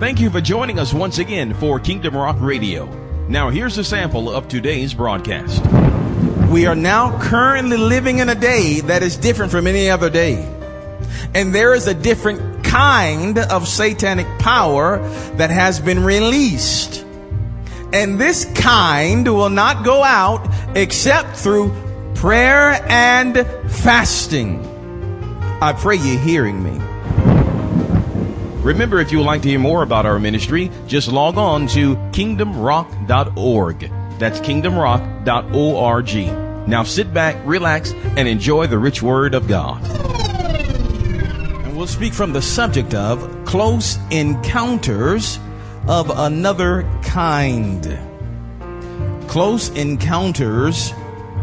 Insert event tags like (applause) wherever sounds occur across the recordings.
Thank you for joining us once again for Kingdom Rock Radio. Now, here's a sample of today's broadcast. We are now currently living in a day that is different from any other day. And there is a different kind of satanic power that has been released. And this kind will not go out except through prayer and fasting. I pray you're hearing me. Remember, if you would like to hear more about our ministry, just log on to kingdomrock.org. That's kingdomrock.org. Now sit back, relax, and enjoy the rich word of God. And we'll speak from the subject of close encounters of another kind. Close encounters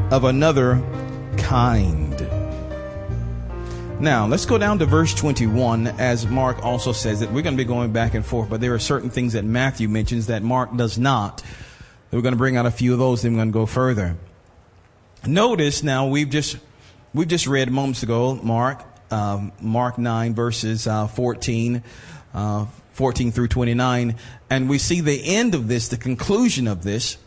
of another kind. Now, let's go down to verse 21 as Mark also says that we're going to be going back and forth, but there are certain things that Matthew mentions that Mark does not. We're going to bring out a few of those, then we're going to go further. Notice now we've just we've just read moments ago Mark um, Mark 9 verses uh, 14 uh, 14 through 29 and we see the end of this the conclusion of this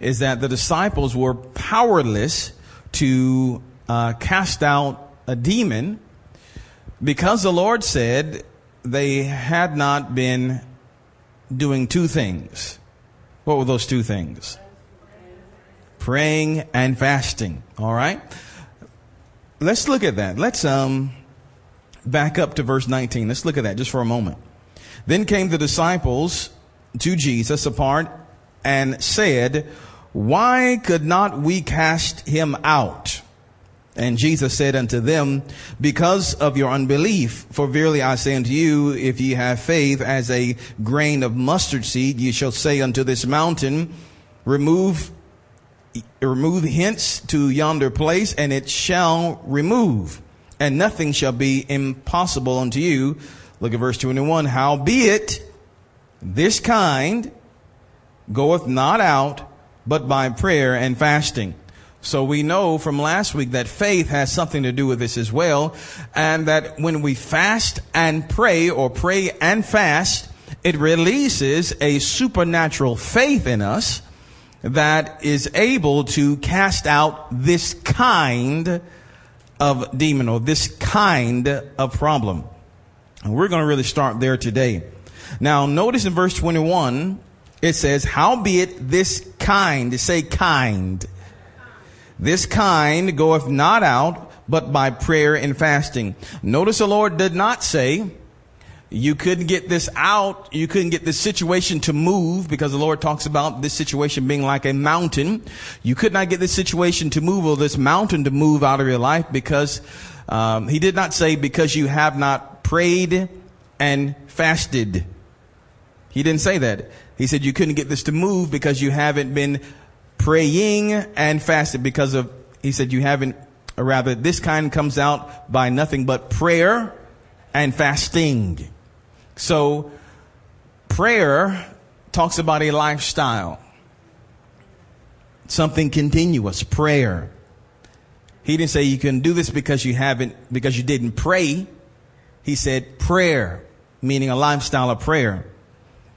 is that the disciples were powerless to uh, cast out a demon because the Lord said they had not been doing two things. What were those two things? Praying and fasting. All right. Let's look at that. Let's um back up to verse 19. Let's look at that just for a moment. Then came the disciples to Jesus apart and said, Why could not we cast him out? And Jesus said unto them, Because of your unbelief, for verily I say unto you, if ye have faith as a grain of mustard seed, ye shall say unto this mountain, Remove, remove hence to yonder place, and it shall remove, and nothing shall be impossible unto you. Look at verse 21. Howbeit, this kind goeth not out, but by prayer and fasting. So we know from last week that faith has something to do with this as well. And that when we fast and pray or pray and fast, it releases a supernatural faith in us that is able to cast out this kind of demon or this kind of problem. And we're going to really start there today. Now, notice in verse 21, it says, Howbeit this kind, say kind. This kind goeth not out, but by prayer and fasting. Notice the Lord did not say, you couldn't get this out. You couldn't get this situation to move because the Lord talks about this situation being like a mountain. You could not get this situation to move or this mountain to move out of your life because um, He did not say because you have not prayed and fasted. He didn't say that. He said you couldn't get this to move because you haven't been praying and fasted because of, he said, you haven't, or rather, this kind comes out by nothing but prayer and fasting. So, prayer talks about a lifestyle, something continuous, prayer. He didn't say you can do this because you haven't, because you didn't pray. He said prayer, meaning a lifestyle of prayer.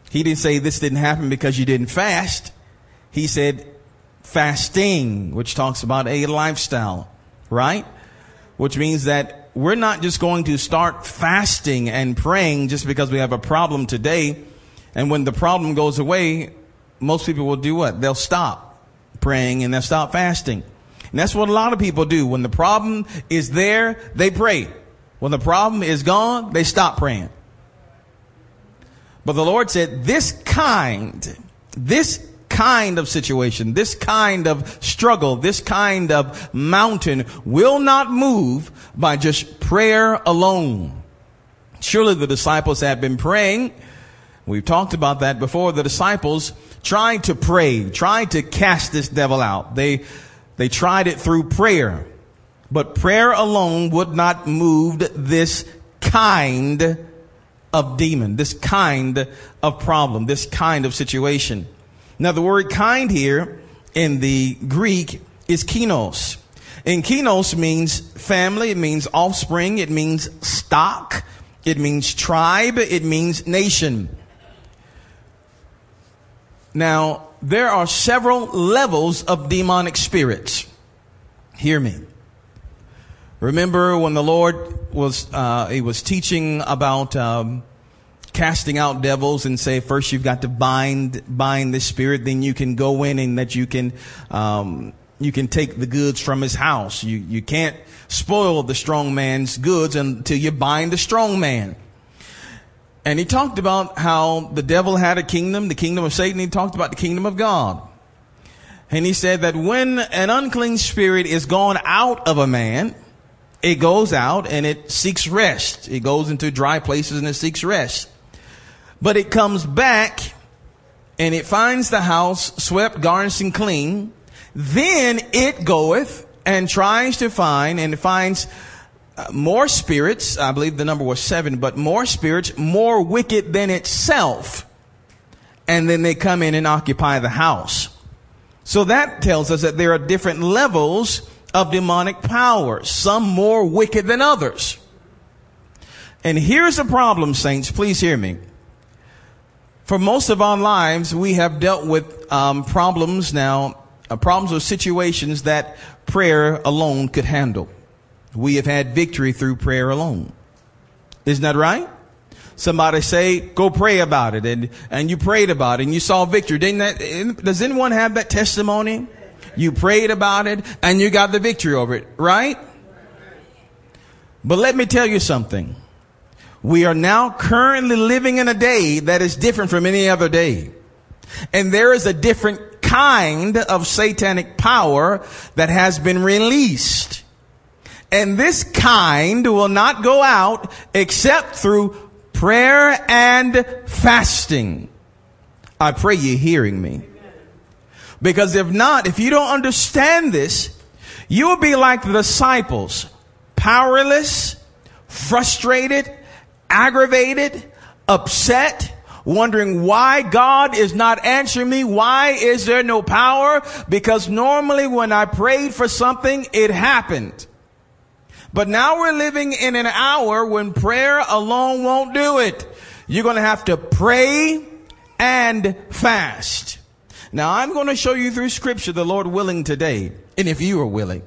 He didn't say this didn't happen because you didn't fast. He said fasting, which talks about a lifestyle, right? Which means that we're not just going to start fasting and praying just because we have a problem today. And when the problem goes away, most people will do what? They'll stop praying and they'll stop fasting. And that's what a lot of people do. When the problem is there, they pray. When the problem is gone, they stop praying. But the Lord said, this kind, this kind of situation, this kind of struggle, this kind of mountain will not move by just prayer alone. Surely the disciples had been praying. We've talked about that before. The disciples tried to pray, tried to cast this devil out. They, they tried it through prayer, but prayer alone would not move this kind of demon, this kind of problem, this kind of situation. Now, the word kind here in the Greek is kinos. And kinos means family, it means offspring, it means stock, it means tribe, it means nation. Now, there are several levels of demonic spirits. Hear me. Remember when the Lord was, uh, he was teaching about, um, casting out devils and say first you've got to bind bind the spirit then you can go in and that you can um, you can take the goods from his house you you can't spoil the strong man's goods until you bind the strong man and he talked about how the devil had a kingdom the kingdom of satan he talked about the kingdom of god and he said that when an unclean spirit is gone out of a man it goes out and it seeks rest. It goes into dry places and it seeks rest. But it comes back and it finds the house swept, garnished, and clean. Then it goeth and tries to find and finds uh, more spirits. I believe the number was seven, but more spirits, more wicked than itself. And then they come in and occupy the house. So that tells us that there are different levels of demonic powers, some more wicked than others. And here's the problem, saints. Please hear me for most of our lives, we have dealt with um, problems now, uh, problems or situations that prayer alone could handle. We have had victory through prayer alone. Isn't that right? Somebody say, go pray about it. And, and you prayed about it and you saw victory. Didn't that, does anyone have that testimony? You prayed about it and you got the victory over it, right? But let me tell you something. We are now currently living in a day that is different from any other day. And there is a different kind of satanic power that has been released. And this kind will not go out except through prayer and fasting. I pray you're hearing me. Because if not, if you don't understand this, you will be like the disciples, powerless, frustrated, aggravated, upset, wondering why God is not answering me. Why is there no power? Because normally when I prayed for something, it happened. But now we're living in an hour when prayer alone won't do it. You're going to have to pray and fast. Now I'm going to show you through scripture, the Lord willing today. And if you are willing,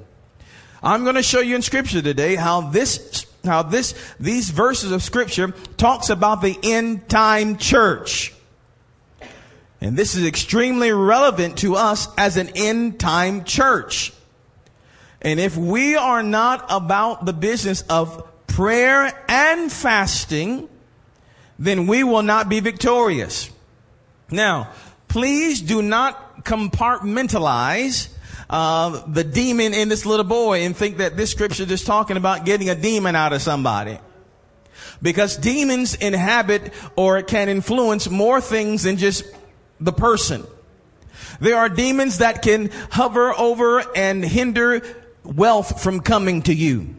I'm going to show you in scripture today how this how this, these verses of scripture talks about the end time church. And this is extremely relevant to us as an end time church. And if we are not about the business of prayer and fasting, then we will not be victorious. Now, please do not compartmentalize uh, the demon in this little boy and think that this scripture is talking about getting a demon out of somebody. Because demons inhabit or can influence more things than just the person. There are demons that can hover over and hinder wealth from coming to you.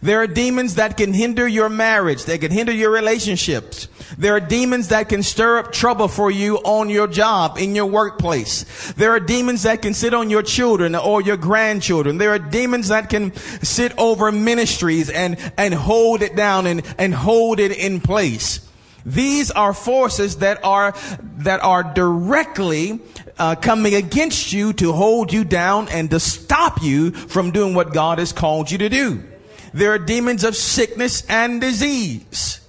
There are demons that can hinder your marriage. They can hinder your relationships. There are demons that can stir up trouble for you on your job, in your workplace. There are demons that can sit on your children or your grandchildren. There are demons that can sit over ministries and, and hold it down and, and hold it in place. These are forces that are, that are directly uh, coming against you to hold you down and to stop you from doing what God has called you to do. There are demons of sickness and disease.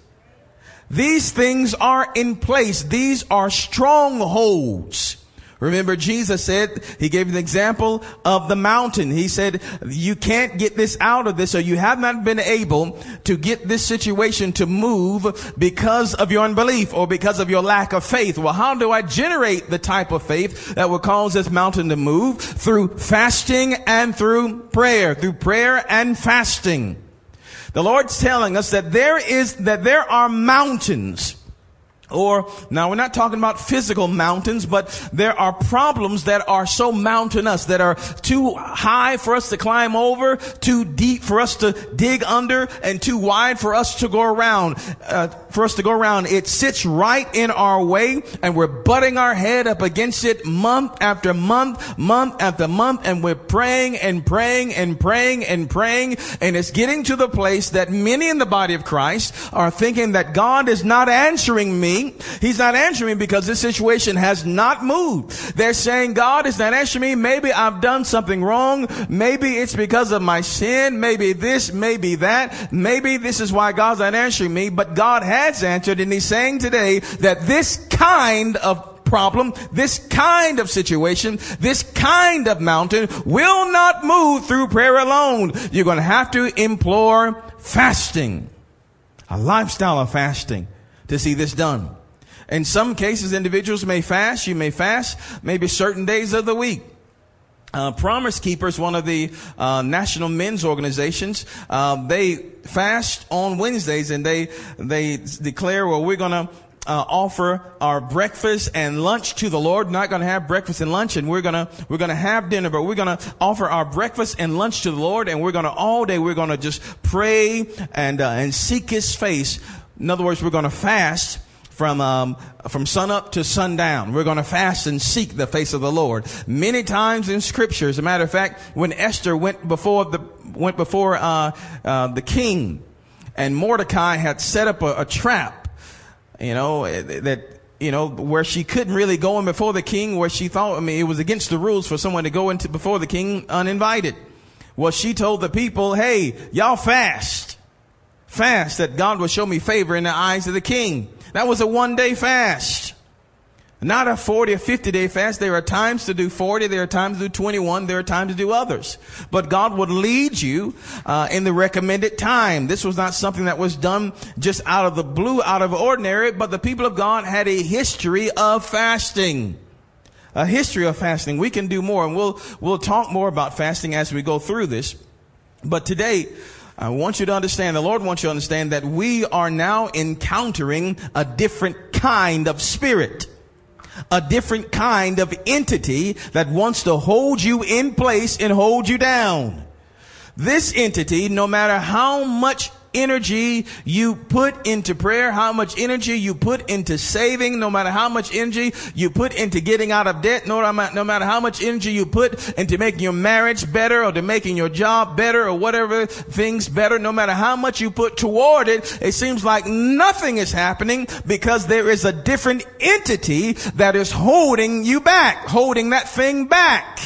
These things are in place. These are strongholds. Remember Jesus said, he gave an example of the mountain. He said, you can't get this out of this or you have not been able to get this situation to move because of your unbelief or because of your lack of faith. Well, how do I generate the type of faith that will cause this mountain to move? Through fasting and through prayer, through prayer and fasting. The Lord's telling us that there is, that there are mountains or now we're not talking about physical mountains, but there are problems that are so mountainous, that are too high for us to climb over, too deep for us to dig under, and too wide for us to go around. Uh, for us to go around. It sits right in our way and we're butting our head up against it month after month, month after month, and we're praying and praying and praying and praying. And it's getting to the place that many in the body of Christ are thinking that God is not answering me. He's not answering me because this situation has not moved. They're saying God is not answering me. Maybe I've done something wrong. Maybe it's because of my sin. Maybe this, maybe that. Maybe this is why God's not answering me, but God has answered and he's saying today that this kind of problem, this kind of situation, this kind of mountain will not move through prayer alone. You're going to have to implore fasting, a lifestyle of fasting to see this done. In some cases, individuals may fast. You may fast maybe certain days of the week. Uh, Promise Keepers, one of the uh, national men's organizations, uh, they fast on Wednesdays and they they declare, well, we're gonna uh, offer our breakfast and lunch to the Lord. Not going to have breakfast and lunch, and we're gonna we're gonna have dinner, but we're gonna offer our breakfast and lunch to the Lord, and we're gonna all day we're gonna just pray and uh, and seek His face. In other words, we're gonna fast from um, from sunup to sundown. We're going to fast and seek the face of the Lord. Many times in Scripture, as a matter of fact, when Esther went before the went before uh, uh, the king, and Mordecai had set up a, a trap, you know that you know, where she couldn't really go in before the king, where she thought, I mean, it was against the rules for someone to go into before the king uninvited. Well, she told the people, hey, y'all fast. Fast that God will show me favor in the eyes of the king. That was a one day fast. Not a 40 or 50 day fast. There are times to do 40. There are times to do 21. There are times to do others. But God would lead you uh, in the recommended time. This was not something that was done just out of the blue, out of ordinary, but the people of God had a history of fasting. A history of fasting. We can do more and we'll, we'll talk more about fasting as we go through this. But today, I want you to understand, the Lord wants you to understand that we are now encountering a different kind of spirit. A different kind of entity that wants to hold you in place and hold you down. This entity, no matter how much energy you put into prayer, how much energy you put into saving, no matter how much energy you put into getting out of debt, no, no matter how much energy you put into making your marriage better or to making your job better or whatever things better, no matter how much you put toward it, it seems like nothing is happening because there is a different entity that is holding you back, holding that thing back.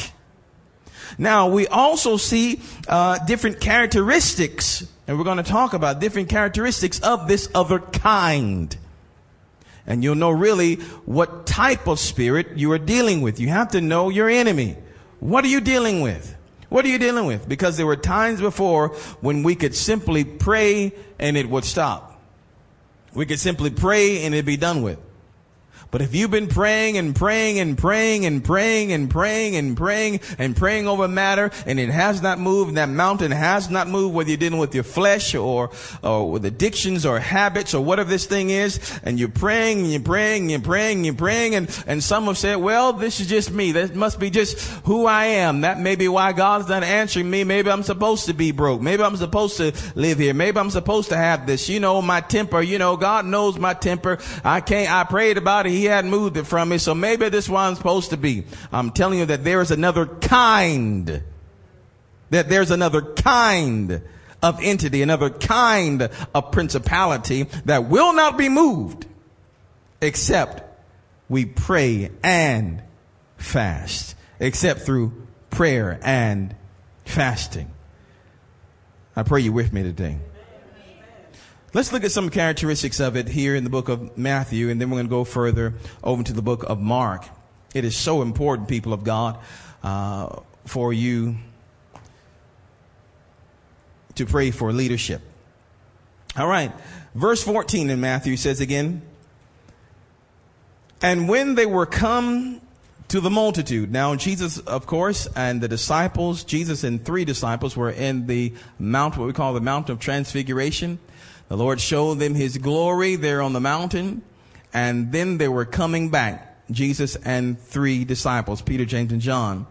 Now, we also see uh, different characteristics and we're going to talk about different characteristics of this other kind. And you'll know really what type of spirit you are dealing with. You have to know your enemy. What are you dealing with? What are you dealing with? Because there were times before when we could simply pray and it would stop. We could simply pray and it'd be done with. But if you've been praying and praying and praying and praying and praying and praying and praying over matter and it has not moved, and that mountain has not moved, whether you're dealing with your flesh or, or with addictions or habits or whatever this thing is, and you're praying and you're praying and you're praying and you're praying and, and some have said, well, this is just me. That must be just who I am. That may be why God's not answering me. Maybe I'm supposed to be broke. Maybe I'm supposed to live here. Maybe I'm supposed to have this. You know, my temper, you know, God knows my temper. I can't, I prayed about it he hadn't moved it from me, so maybe this one I'm supposed to be. I'm telling you that there is another kind, that there's another kind of entity, another kind of principality that will not be moved except we pray and fast, except through prayer and fasting. I pray you with me today. Let's look at some characteristics of it here in the book of Matthew, and then we're going to go further over to the book of Mark. It is so important, people of God, uh, for you to pray for leadership. All right. Verse 14 in Matthew says again, And when they were come to the multitude. Now, Jesus, of course, and the disciples, Jesus and three disciples were in the mount, what we call the Mount of Transfiguration. The Lord showed them his glory there on the mountain, and then they were coming back, Jesus and three disciples, Peter, James, and John.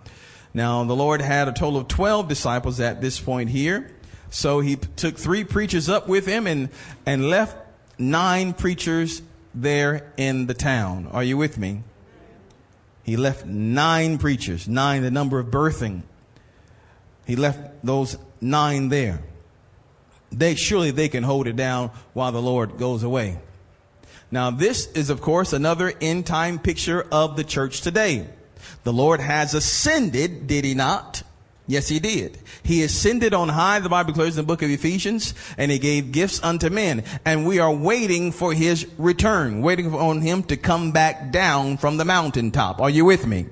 Now, the Lord had a total of 12 disciples at this point here. So he took three preachers up with him and, and left nine preachers there in the town. Are you with me? He left nine preachers, nine the number of birthing. He left those nine there. They surely they can hold it down while the Lord goes away. Now this is of course another end time picture of the church today. The Lord has ascended, did he not? Yes, he did. He ascended on high, the Bible declares in the book of Ephesians, and he gave gifts unto men. And we are waiting for his return, waiting on him to come back down from the mountaintop. Are you with me?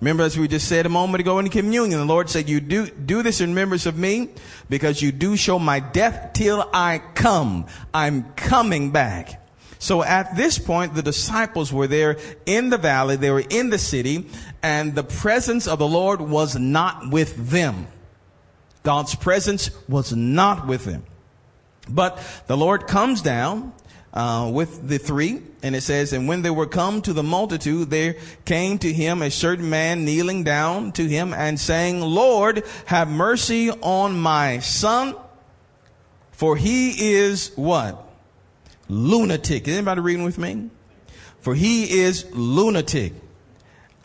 Remember, as we just said a moment ago in communion, the Lord said, you do, do this in remembrance of me because you do show my death till I come. I'm coming back. So at this point, the disciples were there in the valley. They were in the city and the presence of the Lord was not with them. God's presence was not with them. But the Lord comes down uh, with the three, and it says, and when they were come to the multitude, there came to him a certain man kneeling down to him and saying, Lord, have mercy on my son, for he is what? lunatic. Is anybody reading with me? For he is lunatic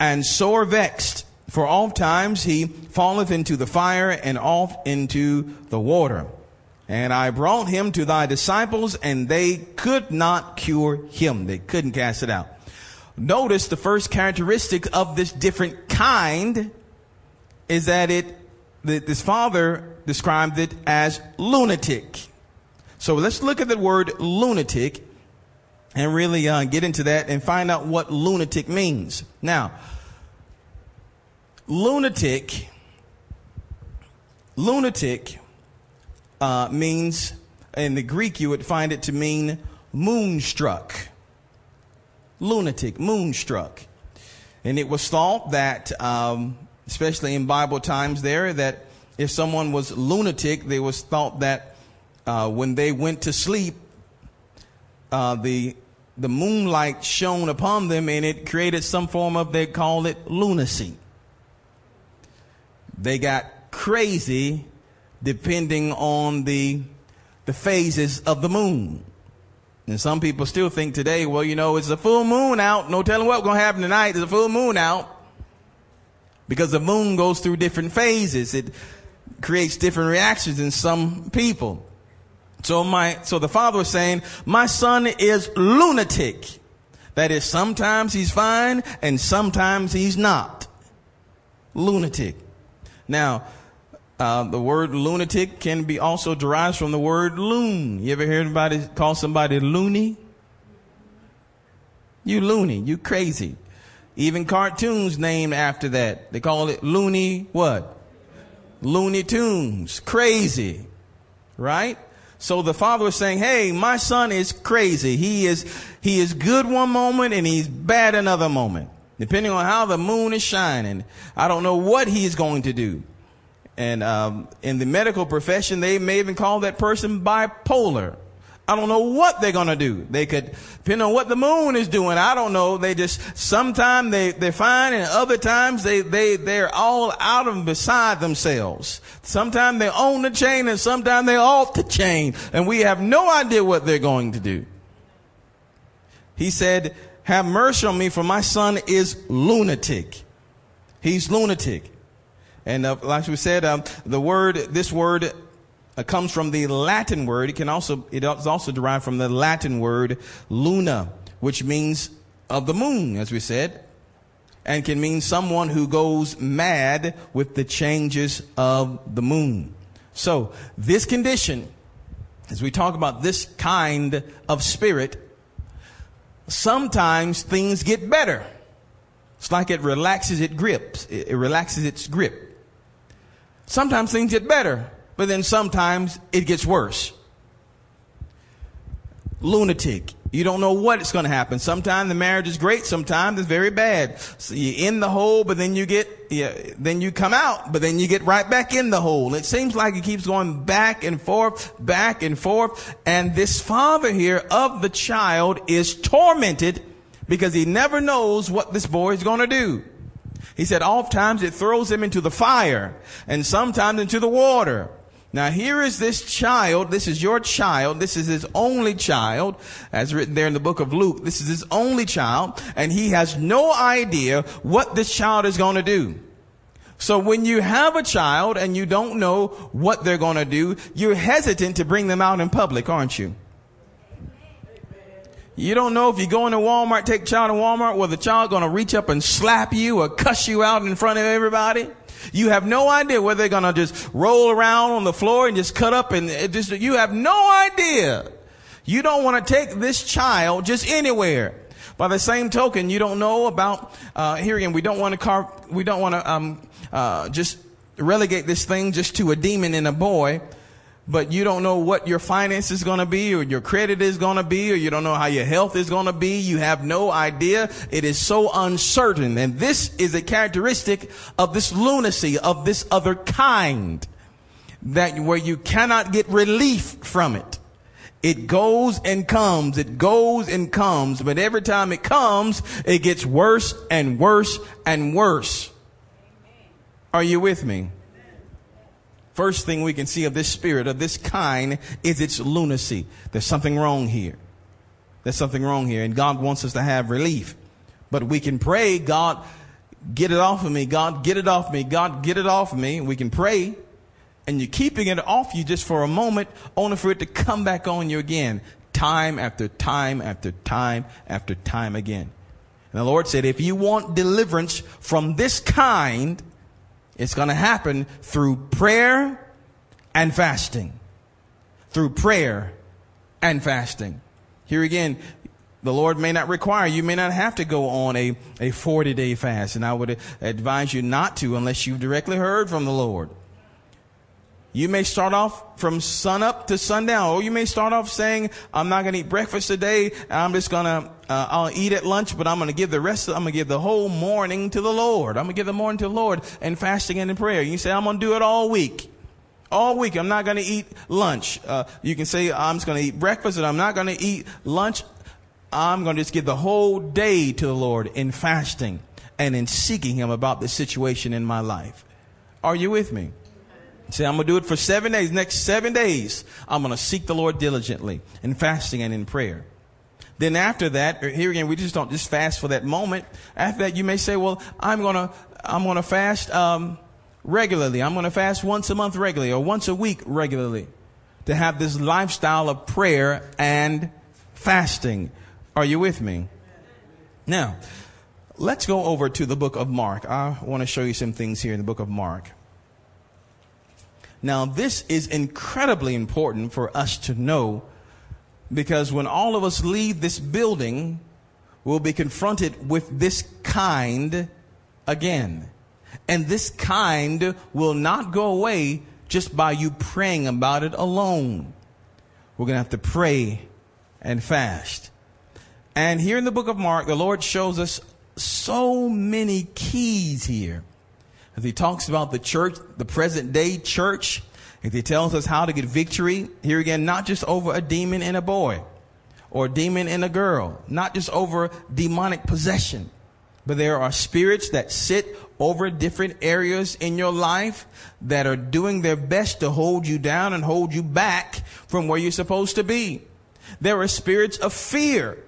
and sore vexed. For oft times he falleth into the fire and oft into the water. And I brought him to thy disciples and they could not cure him. They couldn't cast it out. Notice the first characteristic of this different kind is that it, this father described it as lunatic. So let's look at the word lunatic and really uh, get into that and find out what lunatic means. Now, lunatic, lunatic uh, means, in the Greek, you would find it to mean moonstruck. Lunatic, moonstruck. And it was thought that, um, especially in Bible times there, that if someone was lunatic, they was thought that uh, when they went to sleep, uh, the the moonlight shone upon them and it created some form of they call it lunacy. They got crazy depending on the the phases of the moon. And some people still think today, well, you know, it's a full moon out. No telling what's going to happen tonight. There's a full moon out. Because the moon goes through different phases. It creates different reactions in some people. So my, so the father was saying, my son is lunatic. That is, sometimes he's fine and sometimes he's not. Lunatic. Now, uh, the word lunatic can be also derived from the word loon. You ever hear anybody call somebody loony? You loony, you crazy. Even cartoons named after that. They call it loony what? Looney Tunes. Crazy. Right? So the father was saying, Hey, my son is crazy. He is, he is good one moment and he's bad another moment. Depending on how the moon is shining. I don't know what he's going to do. And, um, in the medical profession, they may even call that person bipolar. I don't know what they're going to do. They could, depend on what the moon is doing. I don't know. They just, sometimes they, they're fine and other times they, they, they're all out of beside themselves. Sometimes they own the chain and sometimes they're off the chain and we have no idea what they're going to do. He said, have mercy on me for my son is lunatic. He's lunatic. And uh, like we said, um, the word, this word uh, comes from the Latin word. It can also, it is also derived from the Latin word luna, which means of the moon, as we said, and can mean someone who goes mad with the changes of the moon. So this condition, as we talk about this kind of spirit, sometimes things get better. It's like it relaxes its grips. It relaxes its grip. Sometimes things get better but then sometimes it gets worse. Lunatic. You don't know what is going to happen. Sometimes the marriage is great. Sometimes it's very bad. So you're in the hole, but then you get, yeah, then you come out, but then you get right back in the hole. It seems like it keeps going back and forth, back and forth. And this father here of the child is tormented because he never knows what this boy is going to do. He said, oftentimes it throws him into the fire and sometimes into the water. Now here is this child. This is your child. This is his only child, as written there in the book of Luke. This is his only child, and he has no idea what this child is going to do. So when you have a child and you don't know what they're going to do, you're hesitant to bring them out in public, aren't you? You don't know if you go into Walmart, take child to Walmart, whether the child to reach up and slap you or cuss you out in front of everybody. You have no idea whether they're to just roll around on the floor and just cut up and just, you have no idea. You don't want to take this child just anywhere. By the same token, you don't know about, uh, here again, we don't want to car, we don't want to, um, uh, just relegate this thing just to a demon and a boy but you don't know what your finance is going to be or your credit is going to be or you don't know how your health is going to be. You have no idea. It is so uncertain. And this is a characteristic of this lunacy, of this other kind that where you cannot get relief from it. It goes and comes. It goes and comes. But every time it comes, it gets worse and worse and worse. Are you with me? First thing we can see of this spirit, of this kind, is its lunacy. There's something wrong here. There's something wrong here. And God wants us to have relief. But we can pray, God, get it off of me. God, get it off me. God, get it off of me. We can pray. And you're keeping it off you just for a moment, only for it to come back on you again. Time after time after time after time again. And the Lord said, if you want deliverance from this kind, it's going to happen through prayer and fasting. Through prayer and fasting. Here again, the Lord may not require, you may not have to go on a, a 40 day fast. And I would advise you not to unless you've directly heard from the Lord. You may start off from sun up to sundown, or you may start off saying, I'm not going to eat breakfast today. I'm just going to, uh, I'll eat at lunch, but I'm going to give the rest, of, I'm going to give the whole morning to the Lord. I'm going to give the morning to the Lord and fasting and in prayer. You say, I'm going to do it all week. All week. I'm not going to eat lunch. Uh, you can say, I'm just going to eat breakfast and I'm not going to eat lunch. I'm going to just give the whole day to the Lord in fasting and in seeking Him about the situation in my life. Are you with me? Say, I'm going to do it for seven days. Next seven days, I'm going to seek the Lord diligently in fasting and in prayer. Then after that, here again, we just don't just fast for that moment. After that, you may say, well, I'm to, I'm to fast, um, regularly. I'm to fast once a month regularly or once a week regularly to have this lifestyle of prayer and fasting. Are you with me? Now, let's go over to the book of Mark. I want to show you some things here in the book of Mark. Now, this is incredibly important for us to know because when all of us leave this building, we'll be confronted with this kind again. And this kind will not go away just by you praying about it alone. We're going to have to pray and fast. And here in the book of Mark, the Lord shows us so many keys here as he talks about the church, the present day church, as he tells us how to get victory, here again, not just over a demon and a boy or a demon and a girl, not just over demonic possession, but there are spirits that sit over different areas in your life that are doing their best to hold you down and hold you back from where you're supposed to be. There are spirits of fear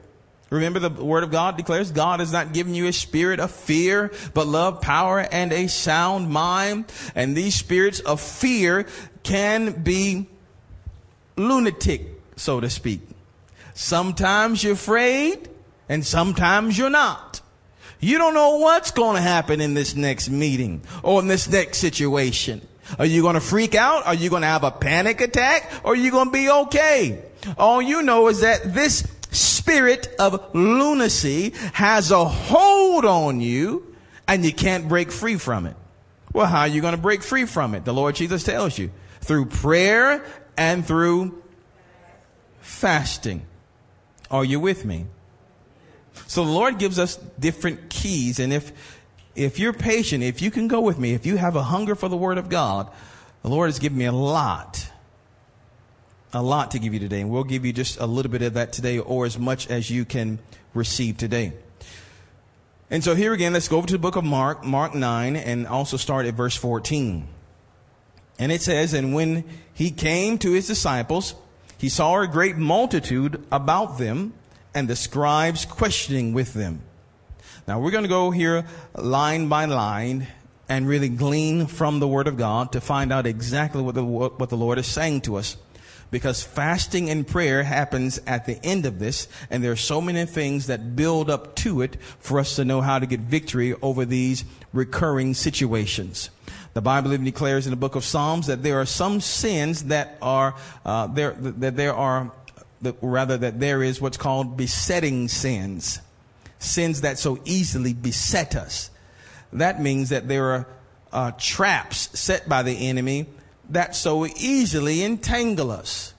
Remember the word of God declares God has not given you a spirit of fear, but love, power, and a sound mind. And these spirits of fear can be lunatic, so to speak. Sometimes you're afraid and sometimes you're not. You don't know what's going to happen in this next meeting or in this next situation. Are you going to freak out? Are you going to have a panic attack? Or are you going to be okay? All you know is that this spirit of lunacy has a hold on you and you can't break free from it. Well, how are you going to break free from it? The Lord Jesus tells you through prayer and through fasting. Are you with me? So the Lord gives us different keys. And if, if you're patient, if you can go with me, if you have a hunger for the word of God, the Lord has given me a lot a lot to give you today, and we'll give you just a little bit of that today or as much as you can receive today. And so here again, let's go over to the book of Mark, Mark 9, and also start at verse 14. And it says, and when he came to his disciples, he saw a great multitude about them and the scribes questioning with them. Now we're going to go here line by line and really glean from the Word of God to find out exactly what the, what the Lord is saying to us. Because fasting and prayer happens at the end of this, and there are so many things that build up to it for us to know how to get victory over these recurring situations. The Bible even declares in the book of Psalms that there are some sins that are uh, there that there are that, rather that there is what's called besetting sins, sins that so easily beset us that means that there are uh, traps set by the enemy that so easily entangle us.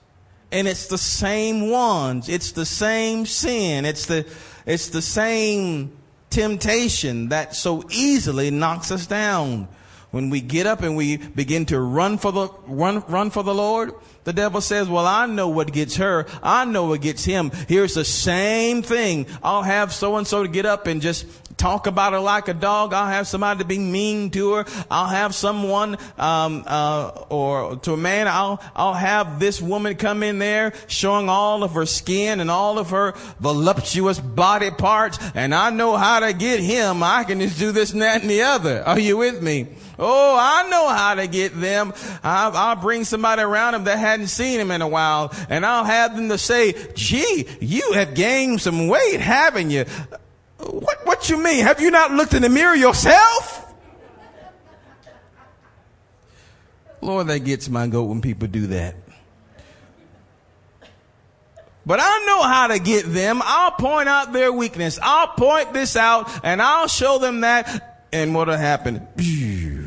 And it's the same ones. It's the same sin. It's the, it's the same temptation that so easily knocks us down. When we get up and we begin to run for the, run, run for the Lord, the devil says, well, I know what gets her. I know what gets him. Here's the same thing. I'll have so and so to get up and just talk about her like a dog. I'll have somebody to be mean to her. I'll have someone, um, uh, or to a man, I'll, I'll have this woman come in there showing all of her skin and all of her voluptuous body parts. And I know how to get him. I can just do this and that and the other. Are you with me? Oh, I know how to get them. I'll, I'll, bring somebody around them that hadn't seen him in a while, and I'll have them to say, gee, you have gained some weight, haven't you? What, what you mean? Have you not looked in the mirror yourself? Lord, that gets my goat when people do that. But I know how to get them. I'll point out their weakness. I'll point this out and I'll show them that. And what'll happen? We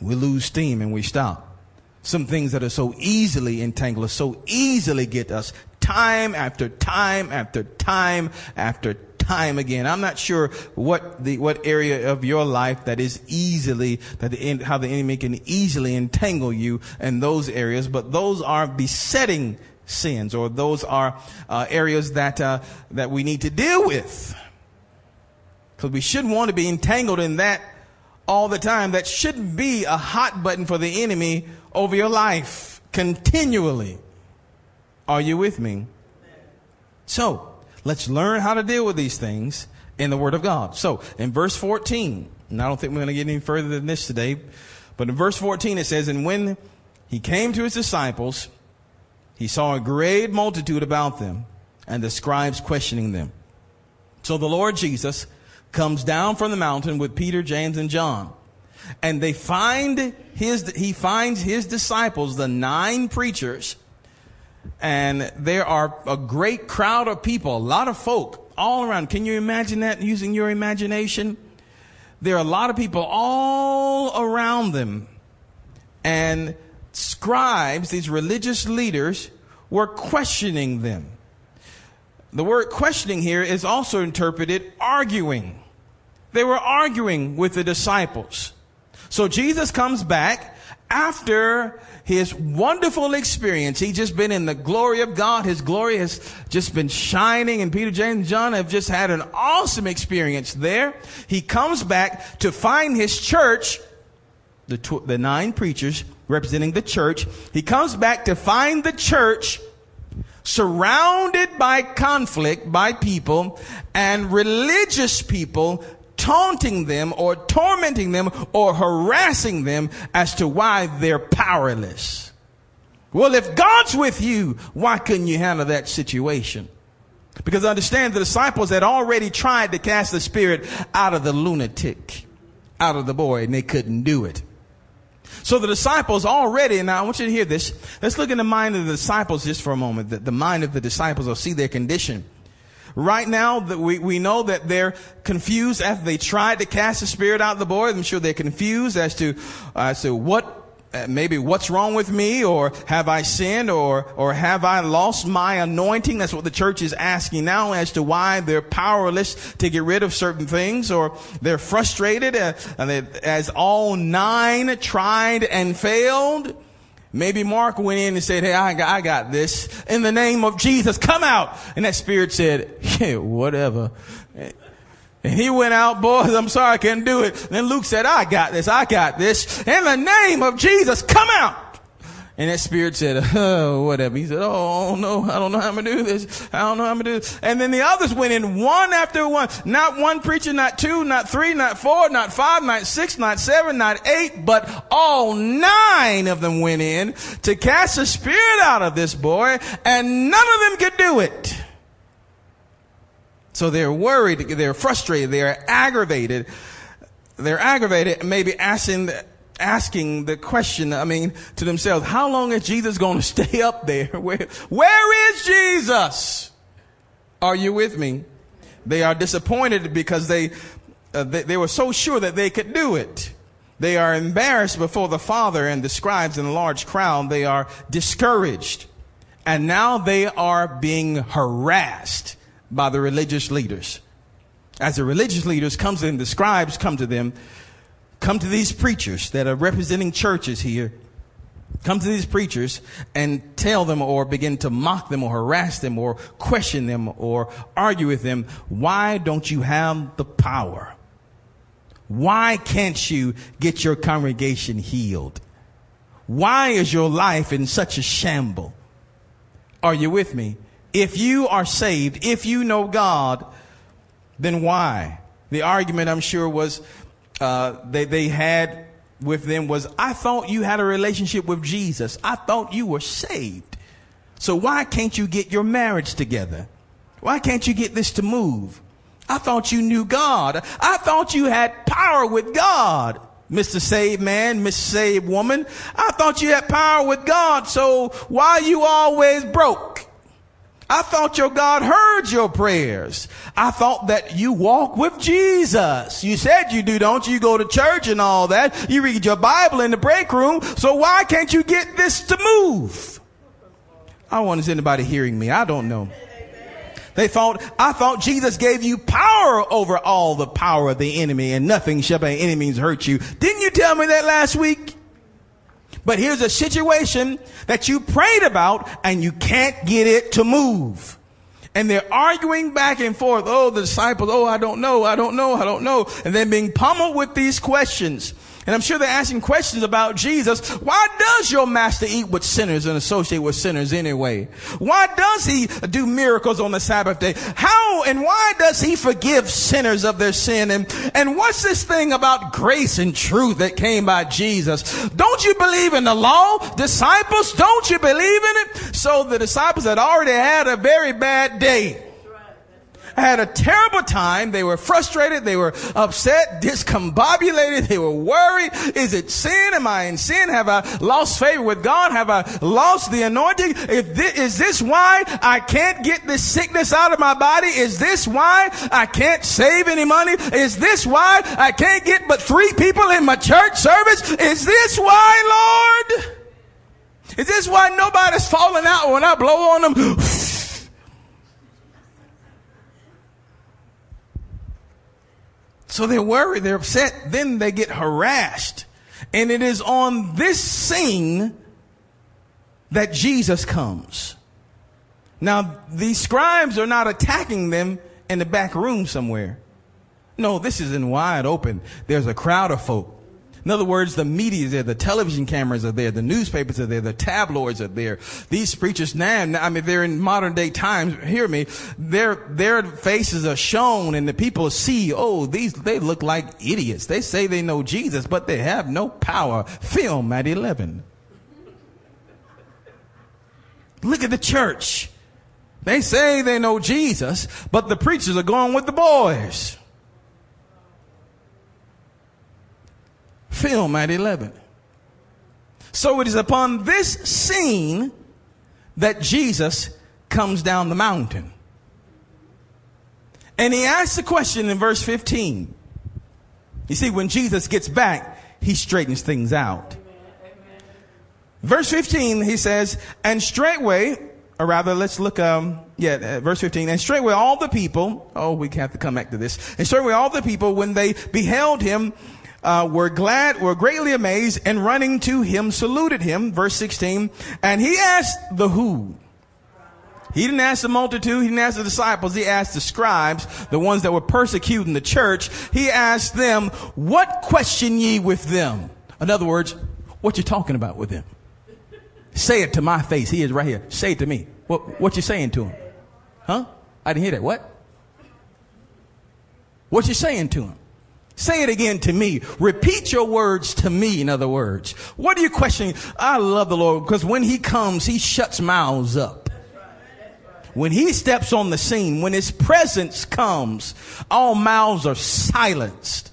lose steam and we stop. Some things that are so easily entangled, so easily get us time after time after time after time again. I'm not sure what the, what area of your life that is easily, that the, how the enemy can easily entangle you in those areas, but those are besetting sins or those are uh, areas that, uh, that we need to deal with. Because we shouldn't want to be entangled in that all the time. That shouldn't be a hot button for the enemy over your life continually. Are you with me? So, Let's learn how to deal with these things in the Word of God. So, in verse 14, and I don't think we're going to get any further than this today, but in verse 14 it says, And when he came to his disciples, he saw a great multitude about them, and the scribes questioning them. So the Lord Jesus comes down from the mountain with Peter, James, and John. And they find his, he finds his disciples, the nine preachers, and there are a great crowd of people, a lot of folk all around. Can you imagine that using your imagination? There are a lot of people all around them. And scribes, these religious leaders, were questioning them. The word questioning here is also interpreted arguing. They were arguing with the disciples. So Jesus comes back after his wonderful experience, he just been in the glory of God. His glory has just been shining and Peter, James, and John have just had an awesome experience there. He comes back to find his church, the, tw- the nine preachers representing the church. He comes back to find the church surrounded by conflict, by people and religious people taunting them or tormenting them or harassing them as to why they're powerless. Well, if God's with you, why couldn't you handle that situation? Because understand the disciples had already tried to cast the spirit out of the lunatic, out of the boy, and they couldn't do it. So the disciples already, now I want you to hear this. Let's look in the mind of the disciples just for a moment. The, the mind of the disciples will see their condition. Right now, that we, we know that they're confused after they tried to cast the spirit out of the boy. I'm sure they're confused as to, uh, as to what uh, maybe what's wrong with me or have I sinned or, or have I lost my anointing? That's what the church is asking now as to why they're powerless to get rid of certain things or they're frustrated uh, as all nine tried and failed. Maybe Mark went in and said, Hey, I got, I got this. In the name of Jesus, come out. And that spirit said, (laughs) Yeah, whatever. And he went out, boys, I'm sorry I can't do it. Then Luke said, I got this, I got this. In the name of Jesus, come out. And that spirit said, (laughs) oh, whatever. He said, oh, no, I don't know how I'm going to do this. I don't know how I'm going to do this. And then the others went in one after one. Not one preacher, not two, not three, not four, not five, not six, not seven, not eight, but all nine of them went in to cast the spirit out of this boy, and none of them could do it. So they're worried, they're frustrated, they're aggravated. They're aggravated, maybe asking, asking the question, I mean, to themselves, how long is Jesus going (laughs) to stay up there? Where, where is Jesus? Are you with me? They are disappointed because they, uh, they, they were so sure that they could do it. They are embarrassed before the Father and the scribes and the large crowd. They are discouraged. And now they are being harassed by the religious leaders. As the religious leaders comes in, the scribes come to them, come to these preachers that are representing churches here, come to these preachers and tell them or begin to mock them or harass them or question them or argue with them. Why don't you have the power? Why can't you get your congregation healed? Why is your life in such a shamble? Are you with me? If you are saved, if you know God, then why? The argument, I'm sure, was uh, they, they had with them was, I thought you had a relationship with Jesus. I thought you were saved. So why can't you get your marriage together? Why can't you get this to move? I thought you knew God. I thought you had power with God. Mr. Saved Man, Miss Saved Woman. I thought you had power with God. So why are you always broke? I thought your God heard your prayers. I thought that you walk with Jesus. You said you do, don't you? You go to church and all that. You read your Bible in the break room. So why can't you get this to move? I don't want is anybody hearing me. I don't know. They thought, I thought Jesus gave you power over all the power of the enemy and nothing shall by any means hurt you. Didn't you tell me that last week? But here's a situation that you prayed about and you can't get it to move. And they're arguing back and forth. Oh, the disciples, oh, I don't know, I don't know, I don't know. And they're being pummeled with these questions. And I'm sure they're asking questions about Jesus. Why does your master eat with sinners and associate with sinners anyway? Why does he do miracles on the Sabbath day? How and why does he forgive sinners of their sin? And, and what's this thing about grace and truth that came by Jesus? Don't you believe in the law? Disciples, don't you believe in it? So the disciples had already had a very bad day had a terrible time. They were frustrated. They were upset, discombobulated. They were worried. Is it sin? Am I in sin? Have I lost favor with God? Have I lost the anointing? If this, is this why I can't get this sickness out of my body? Is this why I can't save any money? Is this why I can't get but three people in my church service? Is this why, Lord? Is this why nobody's falling out when I blow on them? So they're worried, they're upset, then they get harassed. And it is on this scene that Jesus comes. Now, these scribes are not attacking them in the back room somewhere. No, this is in wide open. There's a crowd of folk. In other words, the media is there, the television cameras are there, the newspapers are there, the tabloids are there. These preachers now, I mean, they're in modern day times, hear me, their, their faces are shown and the people see, oh, these, they look like idiots. They say they know Jesus, but they have no power. Film at 11. Look at the church. They say they know Jesus, but the preachers are going with the boys. Film at 11. So it is upon this scene that Jesus comes down the mountain. And he asks a question in verse 15. You see, when Jesus gets back, he straightens things out. Verse 15, he says, and straightway, or rather, let's look, um, yeah, uh, verse 15, and straightway all the people, oh, we have to come back to this, and straightway all the people, when they beheld him, uh, were glad, were greatly amazed, and running to him saluted him. Verse 16. And he asked the who. He didn't ask the multitude. He didn't ask the disciples. He asked the scribes, the ones that were persecuting the church. He asked them, what question ye with them? In other words, what you talking about with them? Say it to my face. He is right here. Say it to me. What, what you saying to him? Huh? I didn't hear that. What? What you saying to him? Say it again to me. Repeat your words to me, in other words. What are you questioning? I love the Lord because when He comes, He shuts mouths up. When He steps on the scene, when His presence comes, all mouths are silenced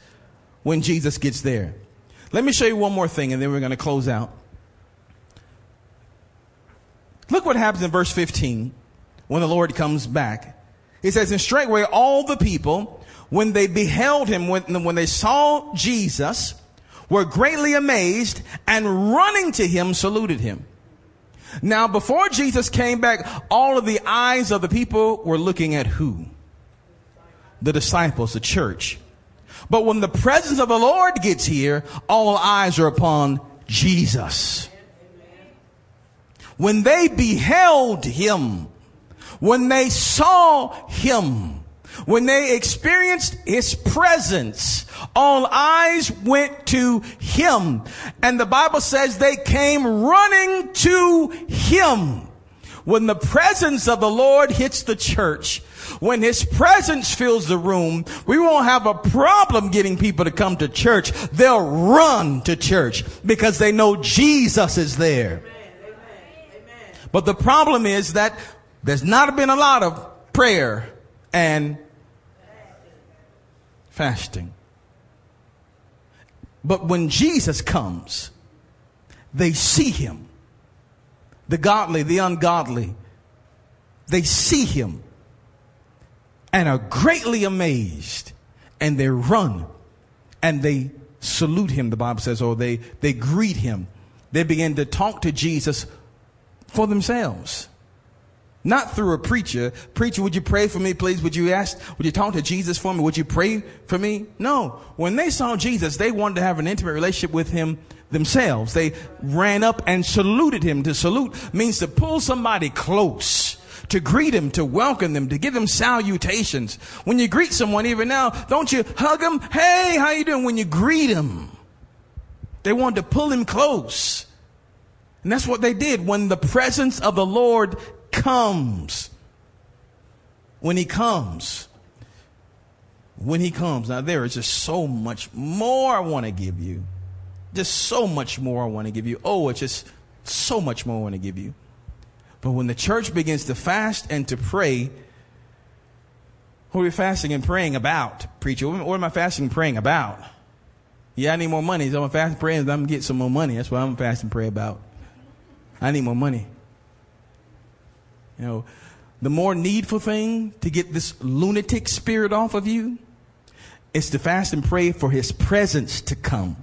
when Jesus gets there. Let me show you one more thing and then we're going to close out. Look what happens in verse 15 when the Lord comes back. He says, and straightway all the people when they beheld him, when, when they saw Jesus, were greatly amazed and running to him saluted him. Now, before Jesus came back, all of the eyes of the people were looking at who? The disciples, the church. But when the presence of the Lord gets here, all eyes are upon Jesus. When they beheld him, when they saw him, when they experienced his presence, all eyes went to him. And the Bible says they came running to him. When the presence of the Lord hits the church, when his presence fills the room, we won't have a problem getting people to come to church. They'll run to church because they know Jesus is there. But the problem is that there's not been a lot of prayer and fasting. But when Jesus comes, they see him. The godly, the ungodly, they see him and are greatly amazed and they run and they salute him, the Bible says, or they, they greet him. They begin to talk to Jesus for themselves. Not through a preacher. Preacher, would you pray for me, please? Would you ask, would you talk to Jesus for me? Would you pray for me? No. When they saw Jesus, they wanted to have an intimate relationship with him themselves. They ran up and saluted him. To salute means to pull somebody close to greet him, to welcome them, to give them salutations. When you greet someone, even now, don't you hug them? Hey, how you doing? When you greet them, they wanted to pull him close. And that's what they did when the presence of the Lord comes, when he comes, when he comes. Now, there is just so much more I want to give you. Just so much more I want to give you. Oh, it's just so much more I want to give you. But when the church begins to fast and to pray, what are we fasting and praying about, preacher? What am I fasting and praying about? Yeah, I need more money. So I'm fasting and praying. I'm going to get some more money. That's what I'm fasting and pray about. I need more money. You know, the more needful thing to get this lunatic spirit off of you is to fast and pray for his presence to come.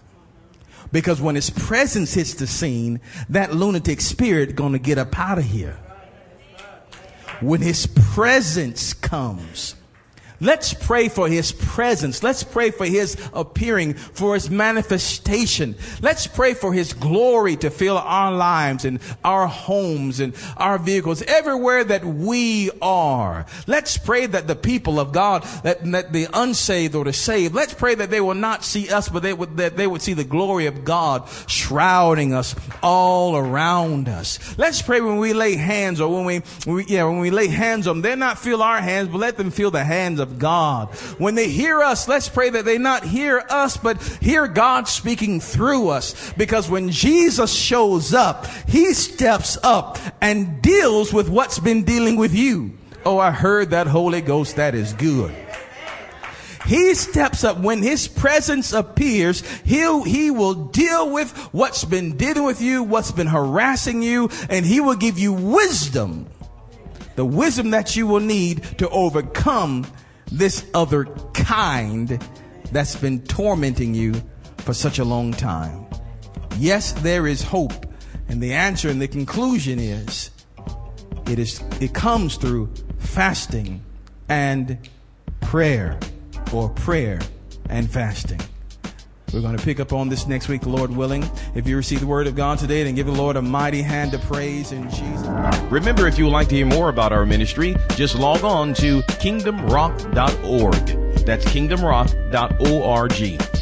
Because when his presence hits the scene, that lunatic spirit gonna get up out of here. When his presence comes, Let's pray for his presence. Let's pray for his appearing, for his manifestation. Let's pray for his glory to fill our lives and our homes and our vehicles, everywhere that we are. Let's pray that the people of God, that, that the unsaved or the saved, let's pray that they will not see us, but they would, that they would see the glory of God shrouding us all around us. Let's pray when we lay hands or when we, we yeah, when we lay hands on them, they not feel our hands, but let them feel the hands of God. When they hear us, let's pray that they not hear us, but hear God speaking through us. Because when Jesus shows up, He steps up and deals with what's been dealing with you. Oh, I heard that Holy Ghost. That is good. He steps up when his presence appears. He'll, he will deal with what's been dealing with you, what's been harassing you, and he will give you wisdom. The wisdom that you will need to overcome this other kind that's been tormenting you for such a long time. Yes, there is hope. And the answer and the conclusion is it is it comes through fasting and prayer or prayer and fasting. We're going to pick up on this next week, Lord willing. If you receive the word of God today, then give the Lord a mighty hand of praise in Jesus. Remember, if you would like to hear more about our ministry, just log on to kingdomrock.org. That's kingdomrock.org.